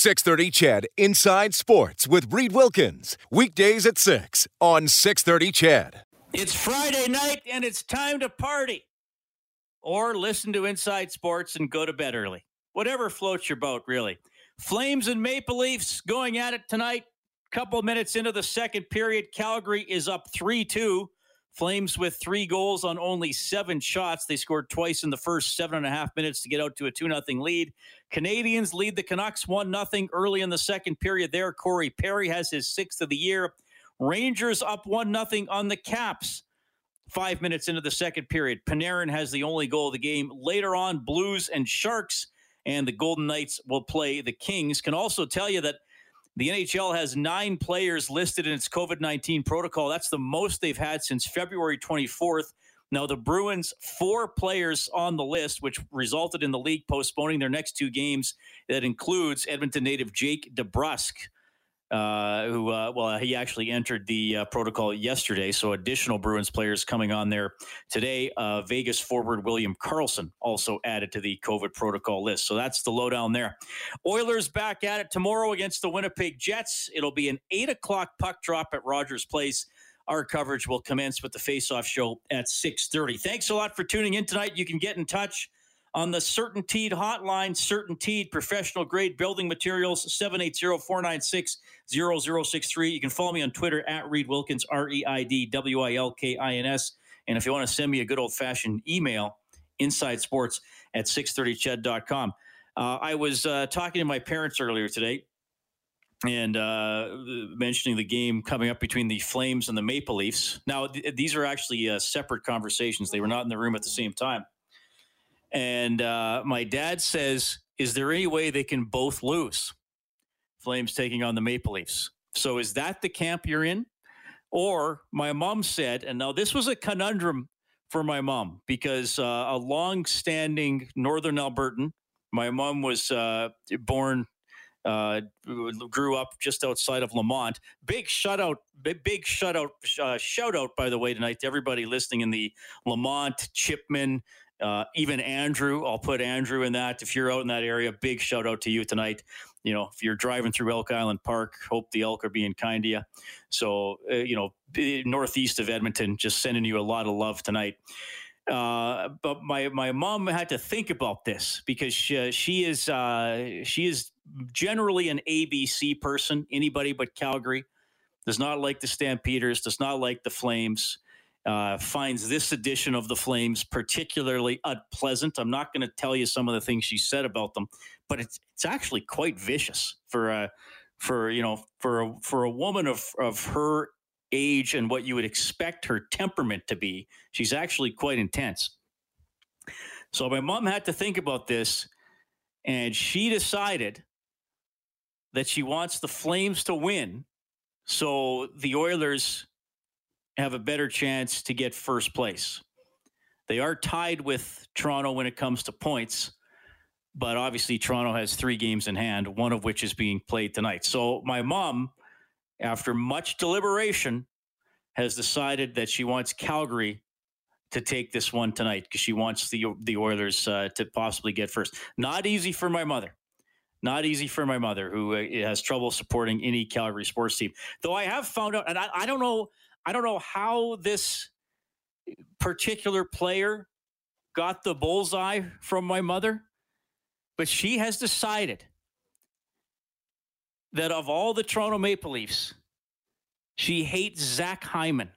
630 CHED Inside Sports with Reid Wilkins. Weekdays at 6 on 630 CHED. It's Friday night and it's time to party. Or listen to Inside Sports and go to bed early. Whatever floats your boat, really. Flames and Maple Leafs going at it tonight. Couple minutes into the second period, Calgary is up 3 2. Flames with three goals on only seven shots. They scored twice in the first seven and a half minutes to get out to a 2 0 lead. Canadiens lead the Canucks 1 0 early in the second period there. Corey Perry has his sixth of the year. Rangers up 1 0 on the Caps. Five minutes into the second period, Panarin has the only goal of the game. Later on, Blues and Sharks and the Golden Knights will play the Kings. Can also tell you that the NHL has nine players listed in its COVID 19 protocol. That's the most they've had since February 24th. Now, the Bruins, four players on the list, which resulted in the league postponing their next two games. That includes Edmonton native Jake DeBrusk uh, who, uh, well, he actually entered the uh, protocol yesterday. So additional Bruins players coming on there today. Uh, Vegas forward William Karlsson also added to the COVID protocol list. So that's the lowdown there. Oilers back at it tomorrow against the Winnipeg Jets. It'll be an eight o'clock puck drop at Rogers Place. Our coverage will commence with the face-off show at 6:30. Thanks a lot for tuning in tonight. You can get in touch on the CertainTeed hotline, CertainTeed professional grade building materials, 780-496-0063. You can follow me on Twitter at Reid Wilkins, R-E-I-D-W-I-L-K-I-N-S. And if you want to send me a good old fashioned email, inside sports at 630ched.com. Uh, I was uh, talking to my parents earlier today and uh, mentioning the game coming up between the Flames and the Maple Leafs. Now, th- these are actually uh, separate conversations. They were not in the room at the same time. And uh, my dad says, Is there any way they can both lose? Flames taking on the Maple Leafs. So is that the camp you're in? Or my mom said, and now this was a conundrum for my mom because uh, a long standing Northern Albertan, my mom was uh, born uh, grew up just outside of Lamont. Big shutout, big, big shutout, uh, shout out by the way tonight to everybody listening in the Lamont, Chipman, uh, even Andrew, I'll put Andrew in that. If you're out in that area, big shout out to you tonight. You know, if you're driving through Elk Island Park, hope the elk are being kind to you. So, uh, you know, northeast of Edmonton, just sending you a lot of love tonight. Uh, but my my mom had to think about this because she, she is uh, she is generally an ABC person. Anybody but Calgary does not like the Stampeders, does not like the Flames uh, finds this edition of the Flames particularly unpleasant. I'm not going to tell you some of the things she said about them, but it's it's actually quite vicious for a for you know for a, for a woman of of her age and what you would expect her temperament to be. She's actually quite intense. So my mom had to think about this, and she decided that she wants the Flames to win, so the Oilers have a better chance to get first place. They are tied with Toronto when it comes to points, but obviously Toronto has three games in hand, one of which is being played tonight. So my mom, after much deliberation, has decided that she wants Calgary to take this one tonight because she wants the the Oilers uh, to possibly get first. Not easy for my mother. Not easy for my mother, who uh, has trouble supporting any Calgary sports team. Though I have found out, and I, I don't know I don't know how this particular player got the bullseye from my mother, but she has decided that of all the Toronto Maple Leafs, she hates Zach Hyman.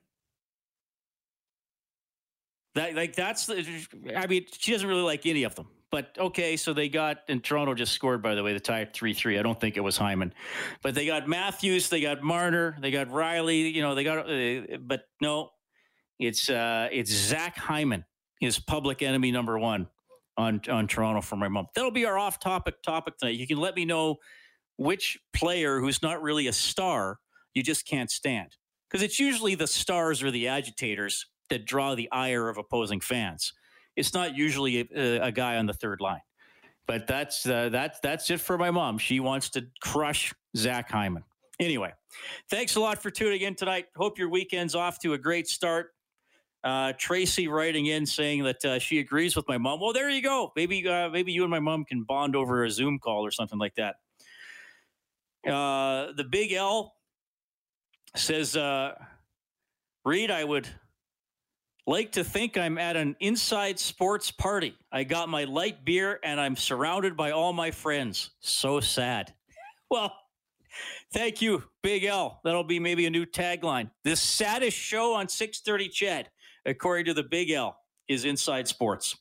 That like that's the I mean, she doesn't really like any of them. But okay, so they got and Toronto just scored by the way, the tie three three. I don't think it was Hyman, but they got Matthews, they got Marner, they got Rielly. You know, they got, uh, but no, it's uh, it's Zach Hyman, his public enemy number one on on Toronto for my mom. That'll be our off topic topic tonight. You can let me know which player who's not really a star you just can't stand because it's usually the stars or the agitators that draw the ire of opposing fans it's not usually a, a guy on the third line. But that's uh, that's that's it for my mom. She wants to crush Zach Hyman. Anyway, thanks a lot for tuning in tonight. Hope your weekend's off to a great start. Uh, Tracy writing in saying that uh, she agrees with my mom. Well, there you go. Maybe uh, maybe you and my mom can bond over a Zoom call or something like that. Uh, the Big L says, uh, Reid, I would like to think I'm at an inside sports party. I got my light beer and I'm surrounded by all my friends. So sad. Well, thank you, Big L. That'll be maybe a new tagline. The saddest show on 630 CHED, according to the Big L, is Inside Sports.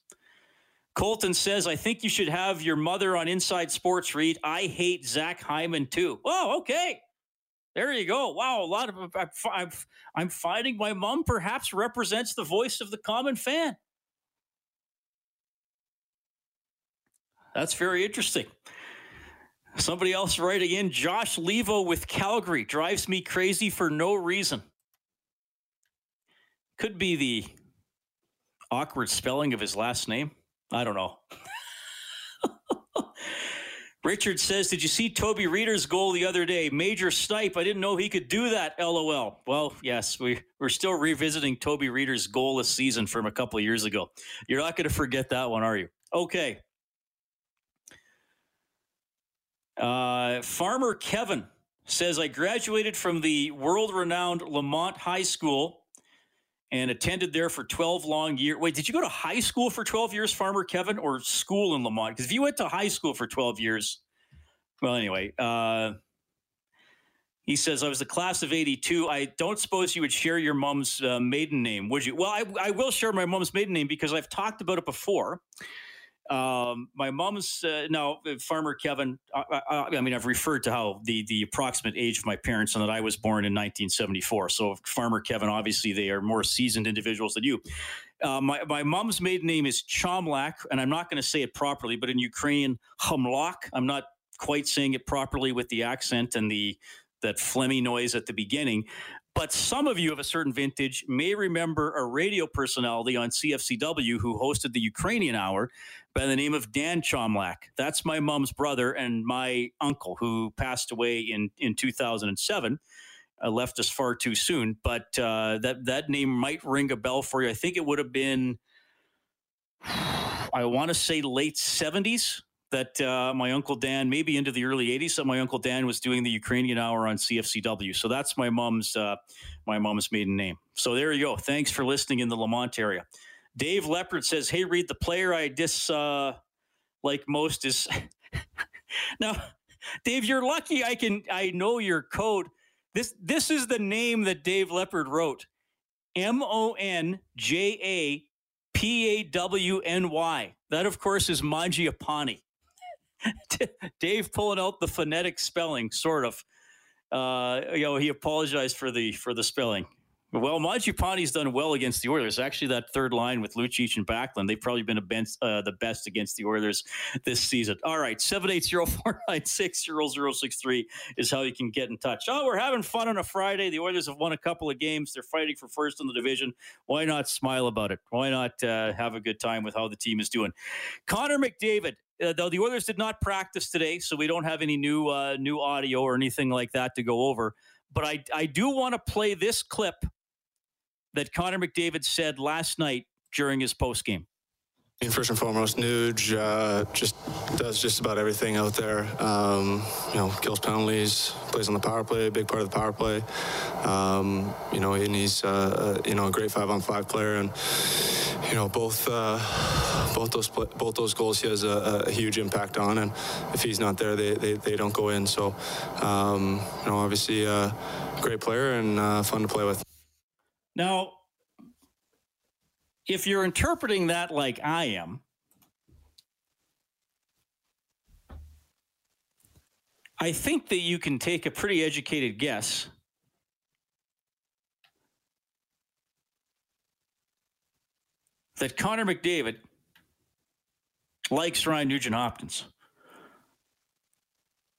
Colton says, I think you should have your mother on Inside Sports Reid, I hate Zach Hyman too. Oh, okay. There you go. Wow, a lot of I'm, I'm finding my mom perhaps represents the voice of the common fan. That's very interesting. Somebody else writing in Josh Leivo with Calgary drives me crazy for no reason. Could be the awkward spelling of his last name. I don't know. Richard says, Did you see Toby Rieder's goal the other day? Major snipe. I didn't know he could do that. LOL. Well, yes, we, we're still revisiting Toby Rieder's goal this season from a couple years ago. You're not going to forget that one, are you? Okay. Uh, Farmer Kevin says, I graduated from the world renowned Lamont High School and attended there for 12 long years. Wait, did you go to high school for 12 years, Farmer Kevin, or school in Lamont? Because if you went to high school for 12 years, well, anyway, uh, he says, I was the class of 82. I don't suppose you would share your mom's uh, maiden name, would you? Well, I, I will share my mom's maiden name because I've talked about it before. Um, my mom's uh, now uh, farmer Kevin. I, I, I, mean, I've referred to how the the approximate age of my parents and that I was born in 1974. So farmer Kevin, obviously, they are more seasoned individuals than you. Uh, my my mom's maiden name is Chomlak, and I'm not going to say it properly, but in Ukrainian, Humlak. I'm not quite saying it properly with the accent and the that phlegmy noise at the beginning. But some of you of a certain vintage may remember a radio personality on CFCW who hosted the Ukrainian Hour by the name of Dan Chomlak. That's my mom's brother and my uncle who passed away in, in 2007. Uh, left us far too soon, but uh, that that name might ring a bell for you. I think it would have been, I want to say late 70s that uh, my uncle Dan, maybe into the early '80s, that my uncle Dan was doing the Ukrainian Hour on CFCW. So that's my mom's uh, my mom's maiden name. So there you go. Thanks for listening in the Lamont area. Dave Leopard says, "Hey, Reid the player I dis uh, like most is now." Dave, you're lucky. I can I know your code. This this is the name that Dave Leopard wrote. M O N J A P A W N Y. That, of course, is Mangiapane. Dave pulling out the phonetic spelling, sort of. Uh, you know, he apologized for the for the spelling. Well, Mangiapane's done well against the Oilers. Actually, that third line with Lucic and Backlund, they've probably been uh, the best against the Oilers this season. All right, 780-496-0063 is how you can get in touch. Oh, we're having fun on a Friday. The Oilers have won a couple of games. They're fighting for first in the division. Why not smile about it? Why not uh, have a good time with how the team is doing? Connor McDavid uh, though the Oilers did not practice today, so we don't have any new uh, new audio or anything like that to go over. But I I do want to play this clip that Connor McDavid said last night during his post game. First and foremost, Nuge uh, just does just about everything out there. Um, you know, kills penalties, plays on the power play, big part of the power play. Um, you know, and he's uh, uh you know a great five-on-five player, and you know both uh, both those both those goals he has a, a, huge impact on, and if he's not there, they, they, they don't go in. So, um, you know, obviously, a uh, great player and uh, fun to play with. Now, if you're interpreting that like I am, I think that you can take a pretty educated guess that Connor McDavid likes Ryan Nugent Hopkins.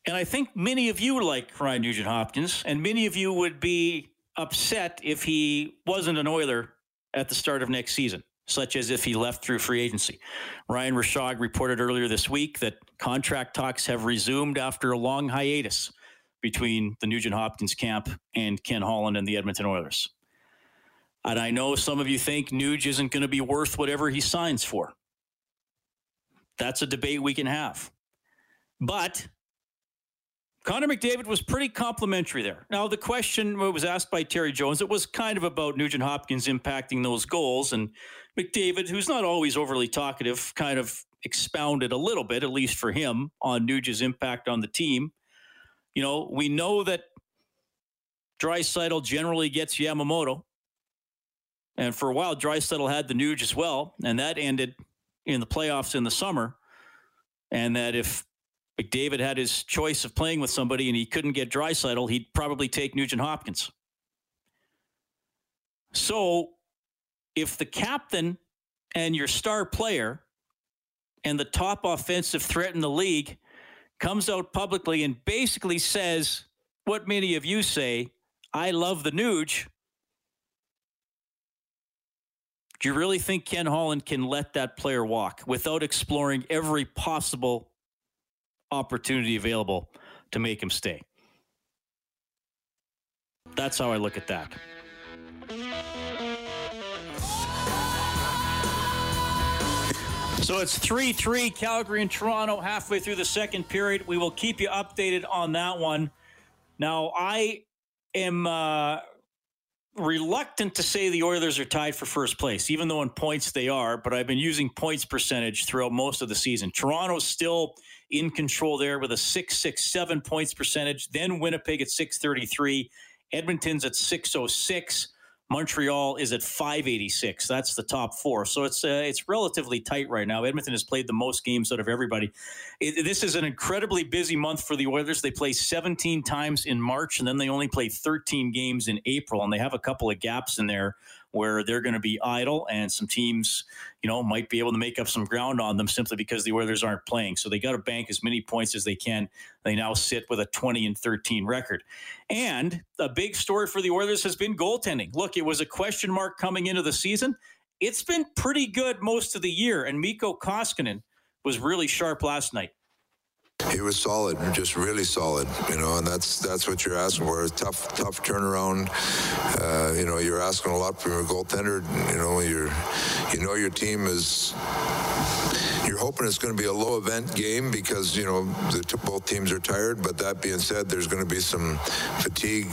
And I think many of you like Ryan Nugent Hopkins, and many of you would be upset if he wasn't an Oiler at the start of next season, such as if he left through free agency. Ryan Rishaug reported earlier this week that contract talks have resumed after a long hiatus between the Nugent Hopkins camp and Ken Holland and the Edmonton Oilers. And I know some of you think Nuge isn't going to be worth whatever he signs for. That's a debate we can have. But Connor McDavid was pretty complimentary there. Now, the question was asked by Terry Jones. It was kind of about Nugent Hopkins impacting those goals. And McDavid, who's not always overly talkative, kind of expounded a little bit, at least for him, on Nugent's impact on the team. You know, we know that Draisaitl generally gets Yamamoto. And for a while, Draisaitl had the Nuge as well. And that ended in the playoffs in the summer. And that if McDavid had his choice of playing with somebody and he couldn't get Draisaitl, he'd probably take Nugent Hopkins. So if the captain and your star player and the top offensive threat in the league comes out publicly and basically says what many of you say, I love the Nuge. Do you really think Ken Holland can let that player walk without exploring every possible opportunity available to make him stay. That's how I look at that. So it's 3 3 Calgary and Toronto halfway through the second period. We will keep you updated on that one. Now, I am uh, reluctant to say the Oilers are tied for first place, even though in points they are, but I've been using points percentage throughout most of the season. Toronto's still in control there with a 667 points percentage. Then Winnipeg at 633. Edmonton's at 606. Montreal is at 586. That's the top four. So it's uh, it's relatively tight right now. Edmonton has played the most games out of everybody. It, this is an incredibly busy month for the Oilers. They play 17 times in March, and then they only play 13 games in April, and they have a couple of gaps in there where they're going to be idle and some teams, you know, might be able to make up some ground on them simply because the Oilers aren't playing. So they got to bank as many points as they can. They now sit with a 20 and 13 record. And a big story for the Oilers has been goaltending. Look, it was a question mark coming into the season. It's been pretty good most of the year, and Mikko Koskinen was really sharp last night. He was solid, just really solid, you know, and that's that's what you're asking for. A tough, tough turnaround. Uh, you know, you're asking a lot from your goaltender. You know, you're, you know, your team is you're hoping it's going to be a low event game because you know the, both teams are tired. But that being said, there's going to be some fatigue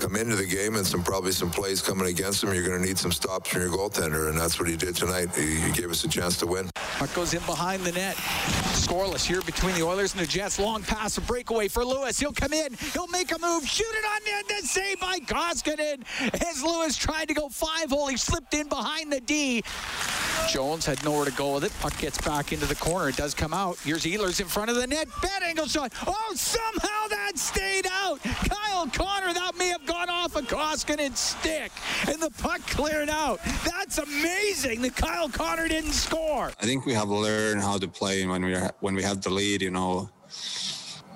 come into the game and some probably some plays coming against them. You're going to need some stops from your goaltender, and that's what he did tonight. He, he gave us a chance to win. Puck goes in behind the net. Scoreless here between the Oilers and the Jets. Long pass, a breakaway for Lewis. He'll come in. He'll make a move. Shoot it on net. Then saved by Koskinen. As Lewis tried to go five hole, he slipped in behind the D. Jones had nowhere to go with it. Puck gets back into the corner. It does come out. Here's Ehlers in front of the net. Bad angle shot. Oh, somehow that stayed out. Kyle Connor, that may have gone off a Koskinen stick. And the puck cleared out. That's amazing that Kyle Connor didn't score. I think we have learned how to play when we are, when we have the lead, you know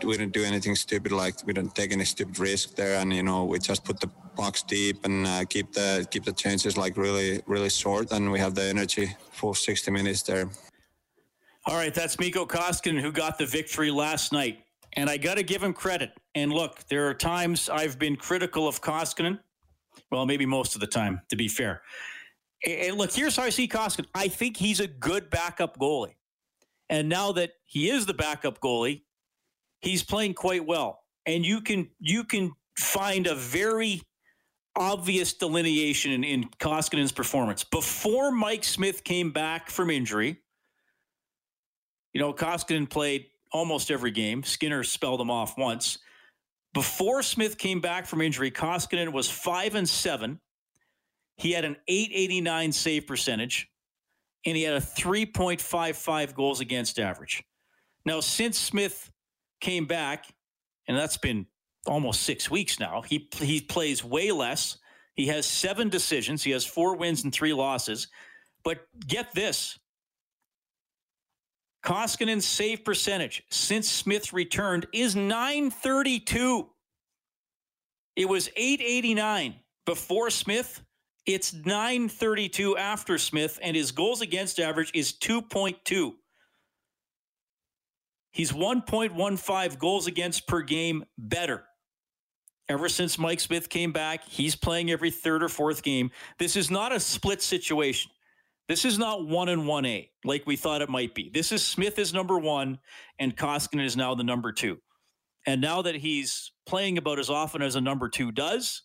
we didn't do anything stupid like we didn't take any stupid risk there and you know we just put the box deep and uh, keep the keep the chances like really really short and we have the energy for 60 minutes there. All right that's Mikko Koskinen who got the victory last night. And I got to give him credit. And look there are times I've been critical of Koskinen. Well maybe most of the time to be fair. And look here's how I see Koskinen. I think he's a good backup goalie. And now that he is the backup goalie he's playing quite well. And you can you can find a very obvious delineation in, in Koskinen's performance. Before Mike Smith came back from injury, you know, Koskinen played almost every game. Skinner spelled him off once. Before Smith came back from injury, Koskinen was five and seven. He had an 889 save percentage, and he had a 3.55 goals against average. Now, since Smith came back, and that's been almost six weeks now. He he plays way less. He has seven decisions. He has four wins and three losses. But get this. Koskinen's save percentage since Smith returned is 932. It was 889 before Smith. It's 932 after Smith, and his goals against average is 2.2. He's 1.15 goals against per game better. Ever since Mike Smith came back, he's playing every third or fourth game. This is not a split situation. This is not one and one A like we thought it might be. This is Smith is number one and Koskinen is now the number two. And now that he's playing about as often as a number two does,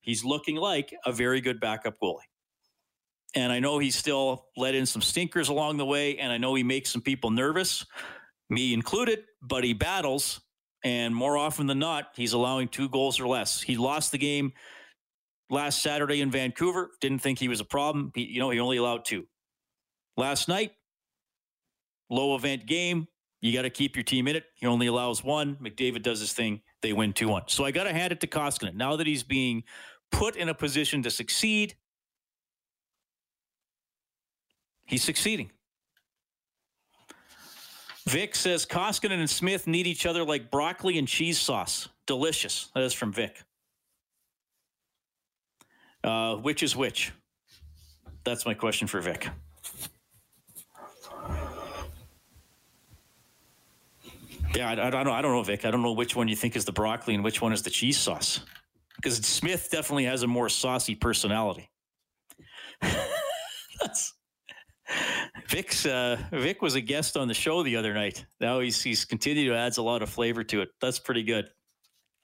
he's looking like a very good backup goalie. And I know he's still let in some stinkers along the way, and I know he makes some people nervous, me included, but he battles. And more often than not, he's allowing two goals or less. He lost the game last Saturday in Vancouver. Didn't think he was a problem. He, you know, he only allowed two. Last night, low event game. You got to keep your team in it. He only allows one. McDavid does his thing. They win 2 1. So I got to hand it to Koskinen. Now that he's being put in a position to succeed, he's succeeding. Vic says Koskinen and Smith need each other like broccoli and cheese sauce. Delicious. That is from Vic. Uh, which is which? That's my question for Vic. Yeah, I, I, don't know. I don't know, Vic. I don't know which one you think is the broccoli and which one is the cheese sauce. Because Smith definitely has a more saucy personality. Vic's uh, Vic was a guest on the show the other night. Now he's he's continued to adds a lot of flavor to it. That's pretty good.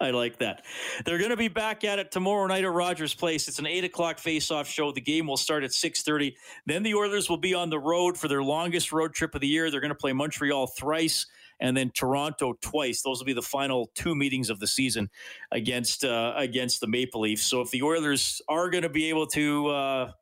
I like that. They're going to be back at it tomorrow night at Rogers Place. It's an eight o'clock face-off show. The game will start at six thirty. Then the Oilers will be on the road for their longest road trip of the year. They're going to play Montreal thrice and then Toronto twice. Those will be the final two meetings of the season against uh, against the Maple Leafs. So if the Oilers are going to be able to. Uh,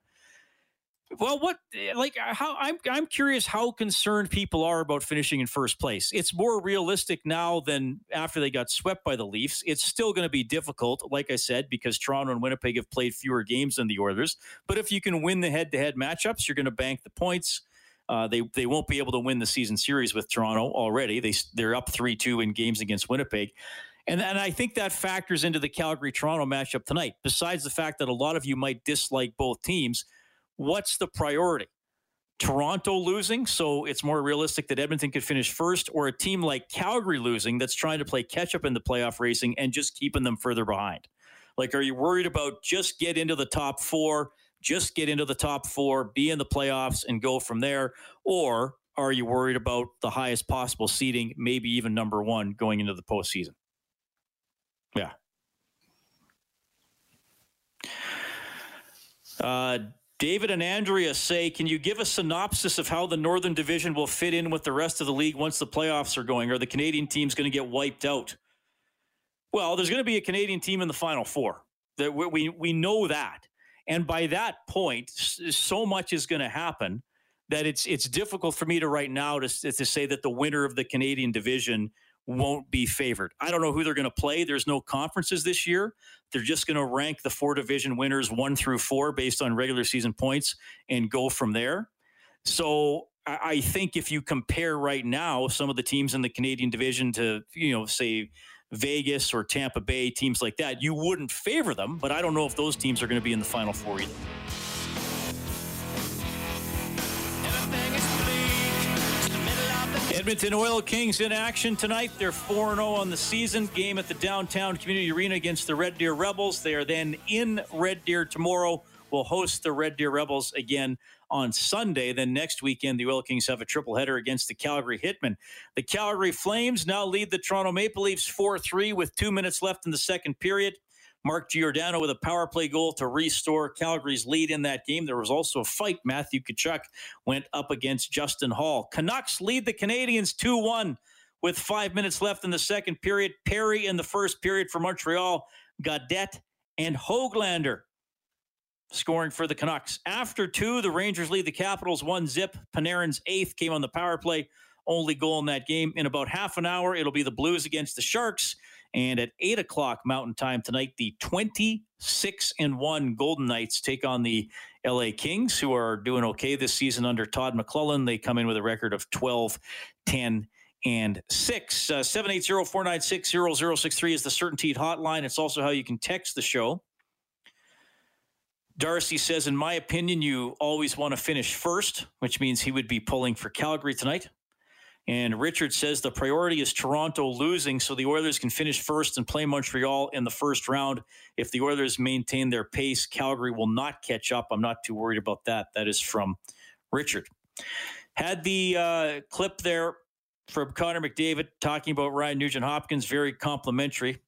well, what like how I'm I'm curious how concerned people are about finishing in first place. It's more realistic now than after they got swept by the Leafs. It's still going to be difficult, like I said, because Toronto and Winnipeg have played fewer games than the Oilers. But if you can win the head-to-head matchups, you're going to bank the points. Uh, they they won't be able to win the season series with Toronto already. They they're up three two in games against Winnipeg. And, and I think that factors into the Calgary Toronto matchup tonight. Besides the fact that a lot of you might dislike both teams, what's the priority? Toronto losing, so it's more realistic that Edmonton could finish first, or a team like Calgary losing that's trying to play catch up in the playoff racing and just keeping them further behind. Like, are you worried about just get into the top four, just get into the top four, be in the playoffs, and go from there? Or are you worried about the highest possible seeding, maybe even number one going into the postseason? Yeah. Uh, David and Andrea say, can you give a synopsis of how the Northern Division will fit in with the rest of the league once the playoffs are going? Are the Canadian teams going to get wiped out? Well, there's going to be a Canadian team in the Final Four. That we we know that, and by that point, so much is going to happen that it's it's difficult for me to right now to to say that the winner of the Canadian division won't be favored. I don't know who they're going to play. There's no conferences this year. They're just going to rank the four division winners one through four based on regular season points and go from there. So I think if you compare right now some of the teams in the Canadian division to, you know, say Vegas or Tampa Bay, teams like that, you wouldn't favor them, but I don't know if those teams are going to be in the final four either. Edmonton Oil Kings in action tonight. They're 4 0 on the season. Game at the downtown community arena against the Red Deer Rebels. They are then in Red Deer tomorrow. We'll host the Red Deer Rebels again on Sunday. Then next weekend, the Oil Kings have a triple header against the Calgary Hitmen. The Calgary Flames now lead the Toronto Maple Leafs 4 3 with two minutes left in the second period. Mark Giordano with a power play goal to restore Calgary's lead in that game. There was also a fight. Matthew Tkachuk went up against Justin Holl. Canucks lead the Canadiens 2 1 with five minutes left in the second period. Perry in the first period for Montreal, Gaudette and Hoglander scoring for the Canucks. After two, the Rangers lead the Capitals one zip. Panarin's eighth came on the power play, only goal in that game. In about half an hour, it'll be the Blues against the Sharks. And at 8 o'clock Mountain Time tonight, the 26 and 1 Golden Knights take on the LA Kings, who are doing okay this season under Todd McLellan. They come in with a record of 12, 10, and 6. Uh, 780 496 0063 is the Certainteed hotline. It's also how you can text the show. Darcy says, in my opinion, you always want to finish first, which means he would be pulling for Calgary tonight. And Richard says the priority is Toronto losing so the Oilers can finish first and play Montreal in the first round. If the Oilers maintain their pace, Calgary will not catch up. I'm not too worried about that. That is from Richard. Had the uh, clip there from Connor McDavid talking about Ryan Nugent Hopkins, very complimentary.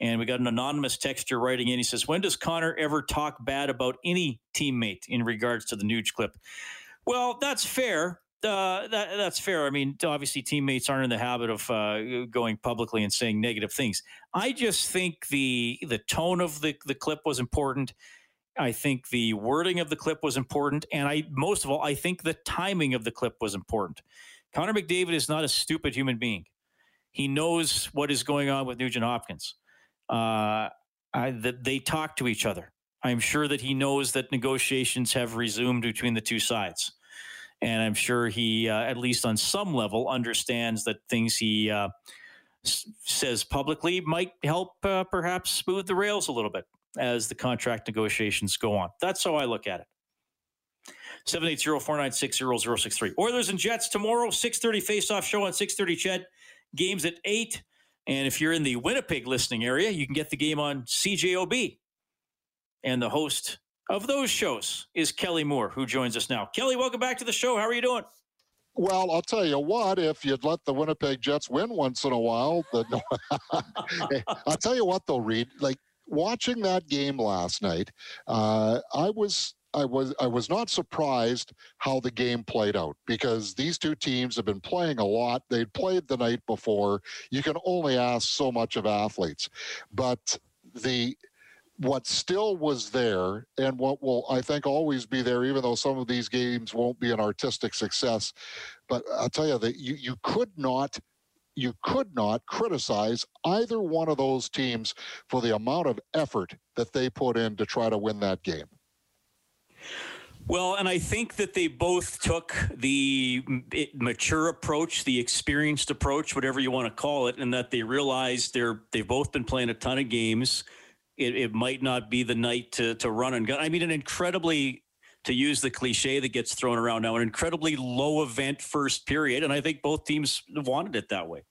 And we got an anonymous texture writing in. He says, When does Connor ever talk bad about any teammate in regards to the Nuge clip? Well, that's fair. Uh, that, that's fair. I mean, obviously, teammates aren't in the habit of uh, going publicly and saying negative things. I just think the the tone of the, the clip was important. I think the wording of the clip was important, and I most of all, I think the timing of the clip was important. Connor McDavid is not a stupid human being. He knows what is going on with Nugent Hopkins. Uh, that they talk to each other. I'm sure that he knows that negotiations have resumed between the two sides. And I'm sure he, uh, at least on some level, understands that things he uh, s- says publicly might help uh, perhaps smooth the rails a little bit as the contract negotiations go on. That's how I look at it. 780-496-0063. Oilers and Jets tomorrow, 6.30 face-off show on 6.30 CHED. Games at 8. And if you're in the Winnipeg listening area, you can get the game on CJOB. And the host of those shows is Kelly Moore, who joins us now. Kelly, welcome back to the show. How are you doing? Well, I'll tell you what, if you'd let the Winnipeg Jets win once in a while, then I'll tell you what, though, Reid, like watching that game last night, uh, I was I was I was not surprised how the game played out because these two teams have been playing a lot. They'd played the night before. You can only ask so much of athletes, but the what still was there and what will I think always be there, even though some of these games won't be an artistic success. But I'll tell you that you, you could not you could not criticize either one of those teams for the amount of effort that they put in to try to win that game. Well, and I think that they both took the mature approach, the experienced approach, whatever you want to call it, and that they realized they're they've both been playing a ton of games. It, it might not be the night to to run and gun. I mean, an incredibly to use the cliche that gets thrown around now, an incredibly low event first period, and I think both teams wanted it that way.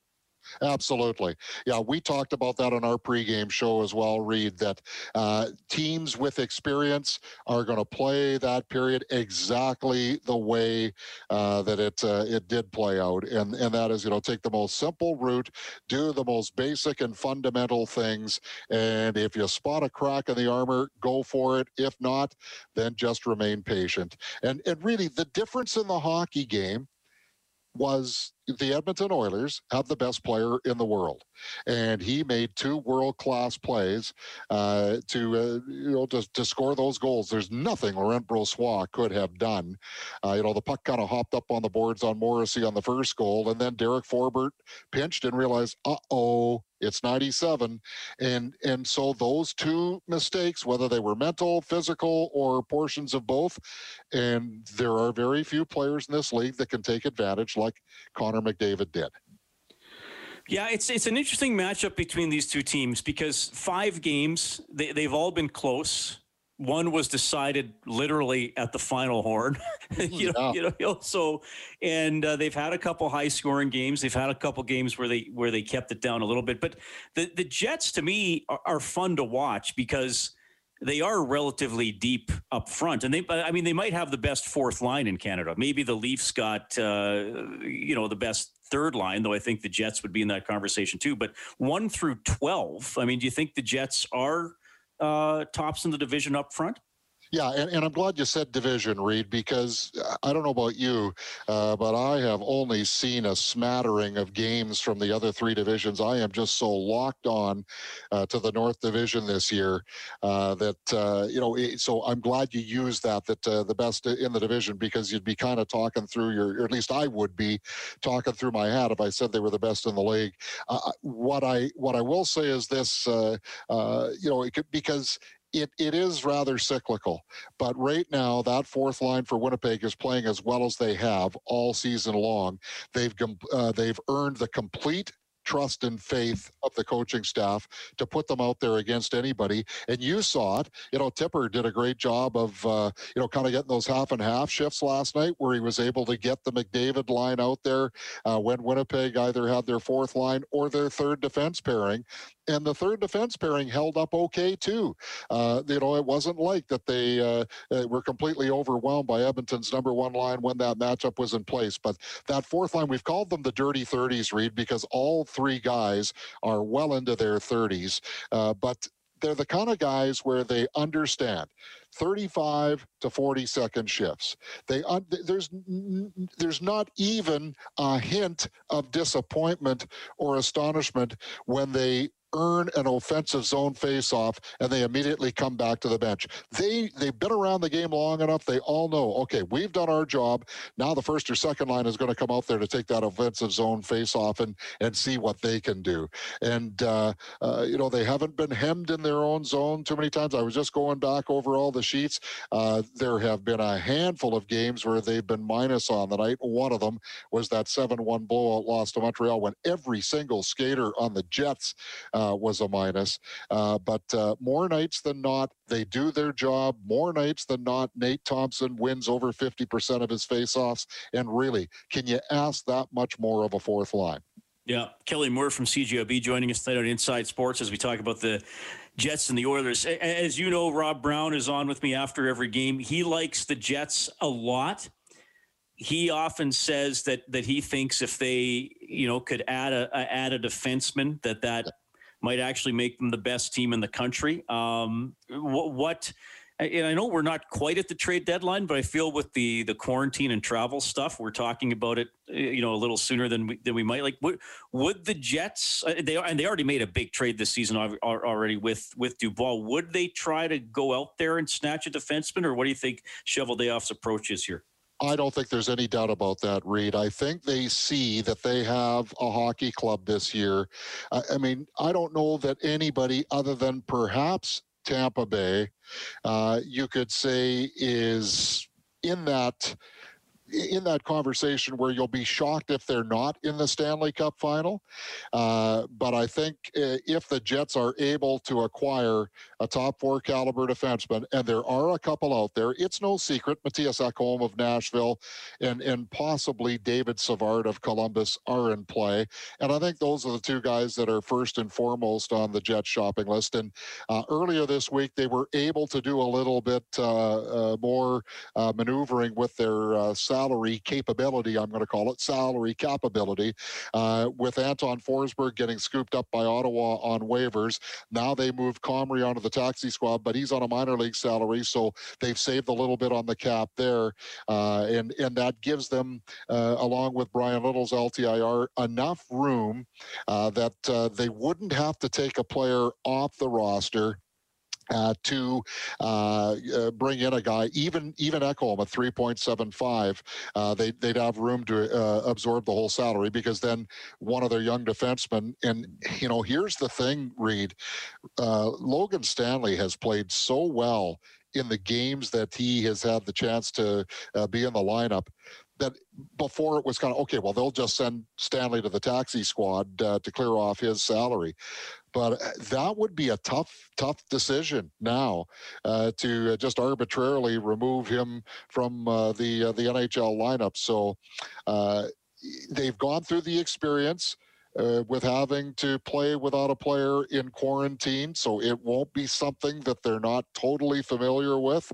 Absolutely. Yeah, we talked about that on our pregame show as well, Reid, that uh, teams with experience are going to play that period exactly the way uh, that it uh, it did play out. And, and that is, you know, take the most simple route, do the most basic and fundamental things. And if you spot a crack in the armor, go for it. If not, then just remain patient. And, and really, the difference in the hockey game was the Edmonton Oilers have the best player in the world, and he made two world class plays uh, to uh, you know to, to score those goals. There's nothing Laurent Brossoit could have done. Uh, you know the puck kind of hopped up on the boards on Morrissey on the first goal, and then Derek Forbort pinched and realized, uh oh, it's 97 and and so those two mistakes whether they were mental physical or portions of both and there are very few players in this league that can take advantage like connor mcdavid did yeah, it's it's an interesting matchup between these two teams because five games they, they've all been close. One was decided literally at the final horn, you, know, yeah. you know. So, and uh, they've had a couple high scoring games. They've had a couple games where they where they kept it down a little bit. But the the Jets to me are, are fun to watch because they are relatively deep up front, and they I mean they might have the best fourth line in Canada. Maybe the Leafs got uh, you know the best third line, though I think the Jets would be in that conversation too. But one through twelve, I mean, do you think the Jets are uh, tops in the division up front? Yeah, and, and I'm glad you said division, Reid, because I don't know about you, uh, but I have only seen a smattering of games from the other three divisions. I am just so locked on uh, to the North Division this year uh, that, uh, you know, so I'm glad you used that, that uh, the best in the division, because you'd be kind of talking through your, or at least I would be talking through my hat if I said they were the best in the league. Uh, what I what I will say is this, you know, could, because it, it is rather cyclical. But right now, that fourth line for Winnipeg is playing as well as they have all season long. They've uh, they've earned the complete trust and faith of the coaching staff to put them out there against anybody. And you saw it. You know, Tipper did a great job of, uh, you know, kind of getting those half and half shifts last night where he was able to get the McDavid line out there uh, when Winnipeg either had their fourth line or their third defense pairing. And the third defense pairing held up okay too. Uh, you know, it wasn't like that they uh, uh, were completely overwhelmed by Edmonton's number one line when that matchup was in place. But that fourth line, we've called them the dirty 30s, Reid, because all three guys are well into their 30s. Uh, but they're the kind of guys where they understand 35 to 40 second shifts. They there's there's not even a hint of disappointment or astonishment when they earn an offensive zone faceoff and they immediately come back to the bench. They they've been around the game long enough. They all know, okay, we've done our job. Now the first or second line is going to come out there to take that offensive zone faceoff and and see what they can do. And uh, uh, you know they haven't been hemmed in their own zone too many times. I was just going back over all the sheets. Uh, there have been a handful of games where they've been minus on the night. One of them was that 7-1 blowout loss to Montreal when every single skater on the Jets uh, was a minus. Uh, but uh, more nights than not, they do their job. More nights than not, Nate Thompson wins over 50% of his faceoffs. And really, can you ask that much more of a fourth line? Yeah, Kelly Moore from CJOB joining us tonight on Inside Sports as we talk about the Jets and the Oilers. As you know, Rob Brown is on with me after every game. He likes the Jets a lot. He often says that that he thinks if they, you know, could add a, add a defenseman, that that might actually make them the best team in the country. Um, what, what, and I know we're not quite at the trade deadline, but I feel with the the quarantine and travel stuff, we're talking about it, you know, a little sooner than we, than we might. Like, would, would the Jets? Uh, they and they already made a big trade this season already with with Dubois. Would they try to go out there and snatch a defenseman, or what do you think Cheveldayoff's approach is here? I don't think there's any doubt about that, Reid. I think they see that they have a hockey club this year. I mean, I don't know that anybody other than perhaps Tampa Bay, uh, you could say, is in that in that conversation where you'll be shocked if they're not in the Stanley Cup final. Uh, but I think uh, if the Jets are able to acquire a top four caliber defenseman, and there are a couple out there, it's no secret Mattias Ekholm of Nashville and, and possibly David Savard of Columbus are in play. And I think those are the two guys that are first and foremost on the Jets shopping list. And uh, earlier this week, they were able to do a little bit uh, uh, more uh, maneuvering with their salary capability, I'm going to call it salary capability, uh, with Anton Forsberg getting scooped up by Ottawa on waivers. Now they move Comrie onto the taxi squad, but he's on a minor league salary, so they've saved a little bit on the cap there, uh, and and that gives them, uh, along with Bryan Little's LTIR, enough room uh, that uh, they wouldn't have to take a player off the roster uh, to uh, uh, bring in a guy, even even Ekholm at 3.75, uh, they, they'd have room to uh, absorb the whole salary because then one of their young defensemen, and you know, here's the thing, Reid, uh, Logan Stanley has played so well in the games that he has had the chance to be in the lineup that before it was kind of okay well they'll just send stanley to the taxi squad uh, to clear off his salary but uh, that would be a tough, tough decision now uh, to just arbitrarily remove him from uh, the uh, the NHL lineup. So uh, they've gone through the experience uh, with having to play without a player in quarantine. So it won't be something that they're not totally familiar with.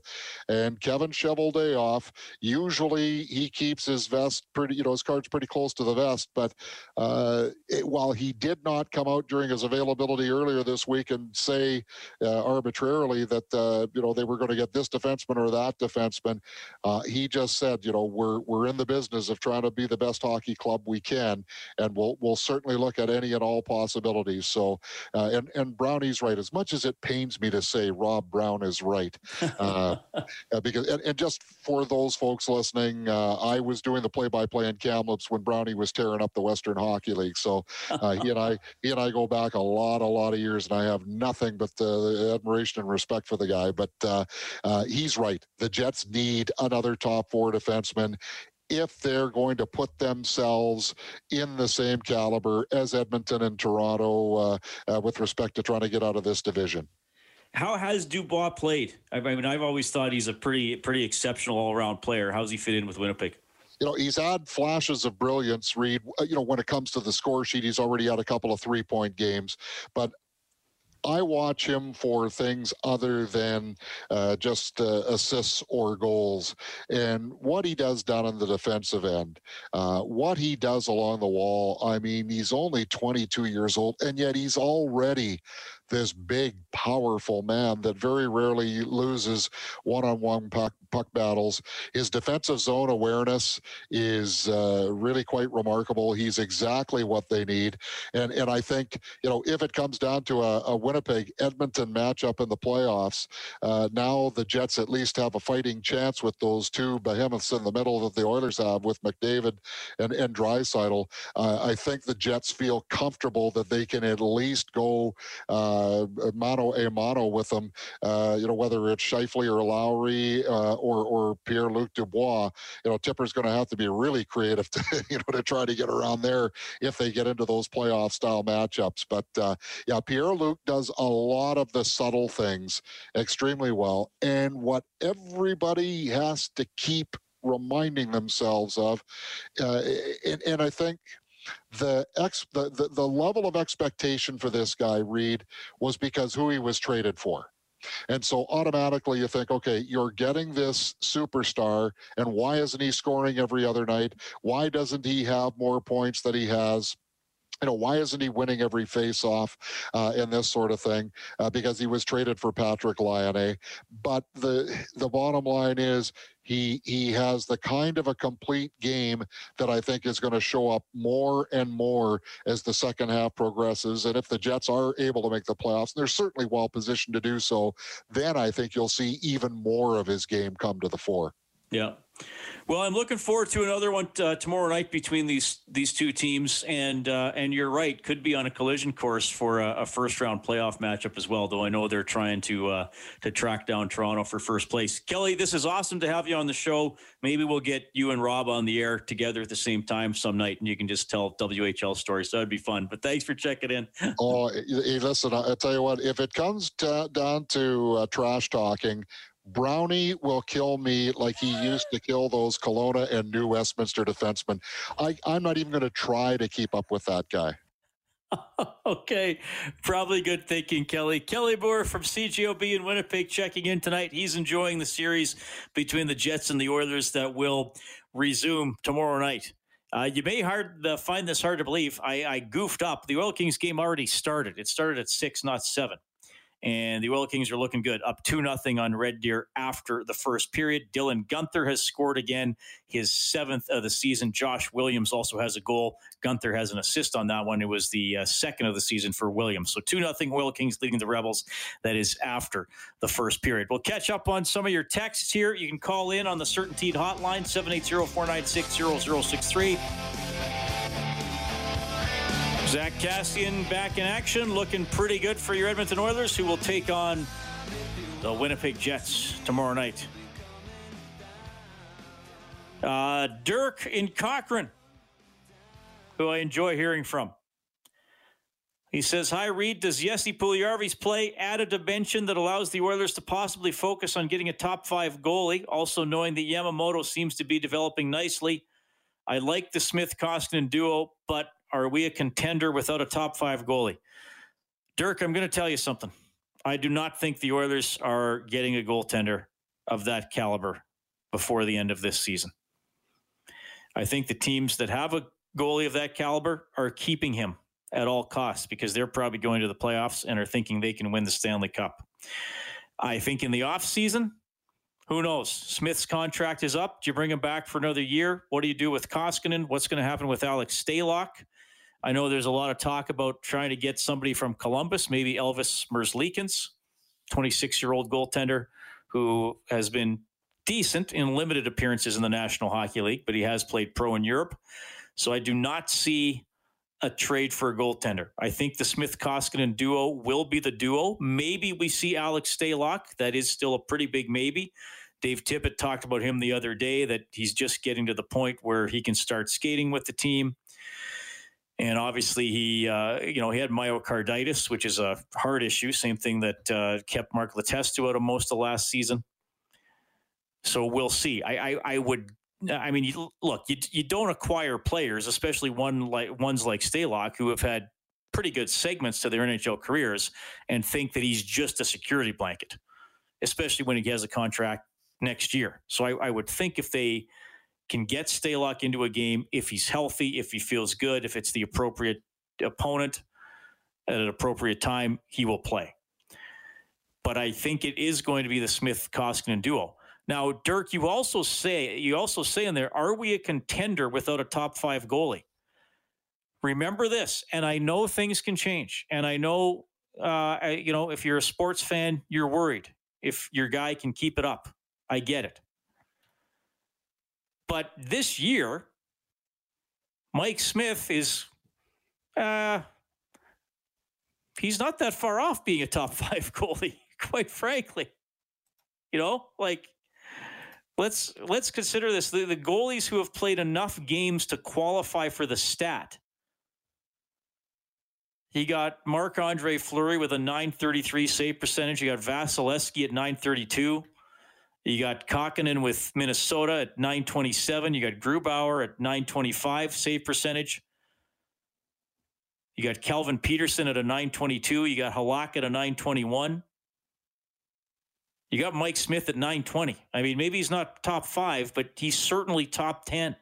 And Kevin Cheveldayoff, usually he keeps his vest pretty, you know, his cards pretty close to the vest. But uh, it, while he did not come out during his availability earlier this week and say uh, arbitrarily that, uh, you know, they were going to get this defenseman or that defenseman, uh, he just said, you know, we're, we're in the business of trying to be the best hockey club we can. And we'll, we'll certainly certainly look at any and all possibilities. So, uh, and and Brownie's right. As much as it pains me to say Rob Brown is right, uh, uh, because and, and, just for those folks listening, uh, I was doing the play-by-play in Kamloops when Brownie was tearing up the Western Hockey League. So uh, he and I he and I go back a lot, a lot of years, and I have nothing but the admiration and respect for the guy. But uh, he's right. The Jets need another top four defenseman if they're going to put themselves in the same caliber as Edmonton and Toronto uh, uh, with respect to trying to get out of this division. How has Dubois played? I mean, I've always thought he's a pretty pretty exceptional all around player. How's he fit in with Winnipeg? you know, he's had flashes of brilliance, Reid. Uh, you know, when it comes to the score sheet, he's already had a couple of three point games. But I watch him for things other than uh, just uh, assists or goals. And what he does down on the defensive end, uh, what he does along the wall. I mean, he's only 22 years old, and yet he's already this big, powerful man that very rarely loses one-on-one puck, puck battles. His defensive zone awareness is uh, really quite remarkable. He's exactly what they need, and and I think you know if it comes down to a, a Winnipeg Edmonton matchup in the playoffs, uh, now the Jets at least have a fighting chance with those two behemoths in the middle that the Oilers have with McDavid and and Draisaitl. Uh, I think the Jets feel comfortable that they can at least go. Uh, mano a mano with them. Uh, you know, whether it's Scheifele or Lowry uh, or or Pierre Luc Dubois, you know, Tippett's going to have to be really creative to you know to try to get around there if they get into those playoff style matchups. But uh, yeah, Pierre Luc does a lot of the subtle things extremely well, and what everybody has to keep reminding themselves of, uh, and, and I think the ex the, the, the level of expectation for this guy Reid was because who he was traded for. And so automatically you think, okay, you're getting this superstar, and why isn't he scoring every other night? Why doesn't he have more points that he has? You know, why isn't he winning every face-off uh, and this sort of thing? Uh, because he was traded for Patrik Laine. But the the bottom line is he he has the kind of a complete game that I think is going to show up more and more as the second half progresses. And if the Jets are able to make the playoffs, and they're certainly well positioned to do so, then I think you'll see even more of his game come to the fore. Yeah. Well, I'm looking forward to another one uh, tomorrow night between these these two teams, and uh, and you're right, could be on a collision course for a, a, first round playoff matchup as well. Though I know they're trying to uh, to track down Toronto for first place. Kelly, this is awesome to have you on the show. Maybe we'll get you and Rob on the air together at the same time some night, and you can just tell WHL stories. That'd be fun. But thanks for checking in. oh, listen, I tell you what, if it comes to, down to uh, trash talking Brownie will kill me like he used to kill those Kelowna and New Westminster defensemen. I, I'm not even going to try to keep up with that guy. okay, probably good thinking, Kelly. Kelly Moore from CJOB in Winnipeg checking in tonight. He's enjoying the series between the Jets and the Oilers that will resume tomorrow night. Uh, you may hard uh, find this hard to believe. I, I goofed up. The Oil Kings game already started. It started at six, not seven and the Oil Kings are looking good, up 2 nothing on Red Deer after the first period. Dylan Guenther has scored again, his seventh of the season. Josh Williams also has a goal. Guenther has an assist on that one. It was the uh, second of the season for Williams. So 2 nothing Oil Kings leading the Rebels. That is after the first period. We'll catch up on some of your texts here. You can call in on the CertainTeed hotline, 780 496 0063. Zack Kassian back in action, looking pretty good for your Edmonton Oilers, who will take on the Winnipeg Jets tomorrow night. Uh, Dirk in Cochrane, who I enjoy hearing from. He says, Hi, Reid. Does Jesse Puljujarvi's play add a dimension that allows the Oilers to possibly focus on getting a top five goalie? Also, knowing that Yamamoto seems to be developing nicely. I like the Smith Koskinen duo, but are we a contender without a top five goalie? Dirk, I'm going to tell you something. I do not think the Oilers are getting a goaltender of that caliber before the end of this season. I think the teams that have a goalie of that caliber are keeping him at all costs because they're probably going to the playoffs and are thinking they can win the Stanley Cup. I think in the offseason, who knows? Smith's contract is up. Do you bring him back for another year? What do you do with Koskinen? What's going to happen with Alex Stalock? I know there's a lot of talk about trying to get somebody from Columbus, maybe Elvis Merzlikins, 26 year old goaltender who has been decent in limited appearances in the National Hockey League, but he has played pro in Europe. So I do not see a trade for a goaltender. I think the Smith Koskinen duo will be the duo. Maybe we see Alex Stalock. That is still a pretty big maybe. Dave Tippett talked about him the other day that he's just getting to the point where he can start skating with the team. And obviously, he uh, you know he had myocarditis, which is a heart issue. Same thing that uh, kept Mark Letestu out of most of last season. So we'll see. I, I, I would. I mean, you, look, you, you don't acquire players, especially one like ones like Stalock, who have had pretty good segments to their NHL careers and think that he's just a security blanket, especially when he has a contract next year. So I, I would think if they can get Stalock into a game, if he's healthy, if he feels good, if it's the appropriate opponent at an appropriate time, he will play. But I think it is going to be the Smith Koskinen duo. Now, Dirk, you also say you also say in there, are we a contender without a top five goalie? Remember this, and I know things can change, and I know, uh, you know, if you're a sports fan, you're worried if your guy can keep it up. I get it, but this year, Mike Smith is, uh, he's not that far off being a top five goalie, quite frankly. You know, like let's let's consider this the, the goalies who have played enough games to qualify for the stat he got Marc Andre Fleury with a 933 save percentage. He got Vasilevskiy at 932. You got Kahkonen with Minnesota at 927. You got Grubauer at 925 save percentage. You got Calvin Petersen at a 922. You got Halak at a 921. You got Mike Smith at 920. I mean, maybe he's not top five, but he's certainly top 10.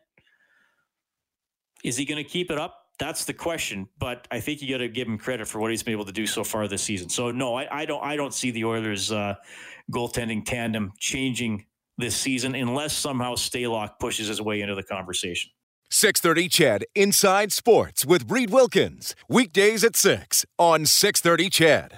Is he going to keep it up? That's the question. But I think you got to give him credit for what he's been able to do so far this season. So no, I, I don't. I don't see the Oilers' uh, goaltending tandem changing this season unless somehow Stalock pushes his way into the conversation. 630 CHED Inside Sports with Reid Wilkins. Weekdays at 6 on 630 CHED.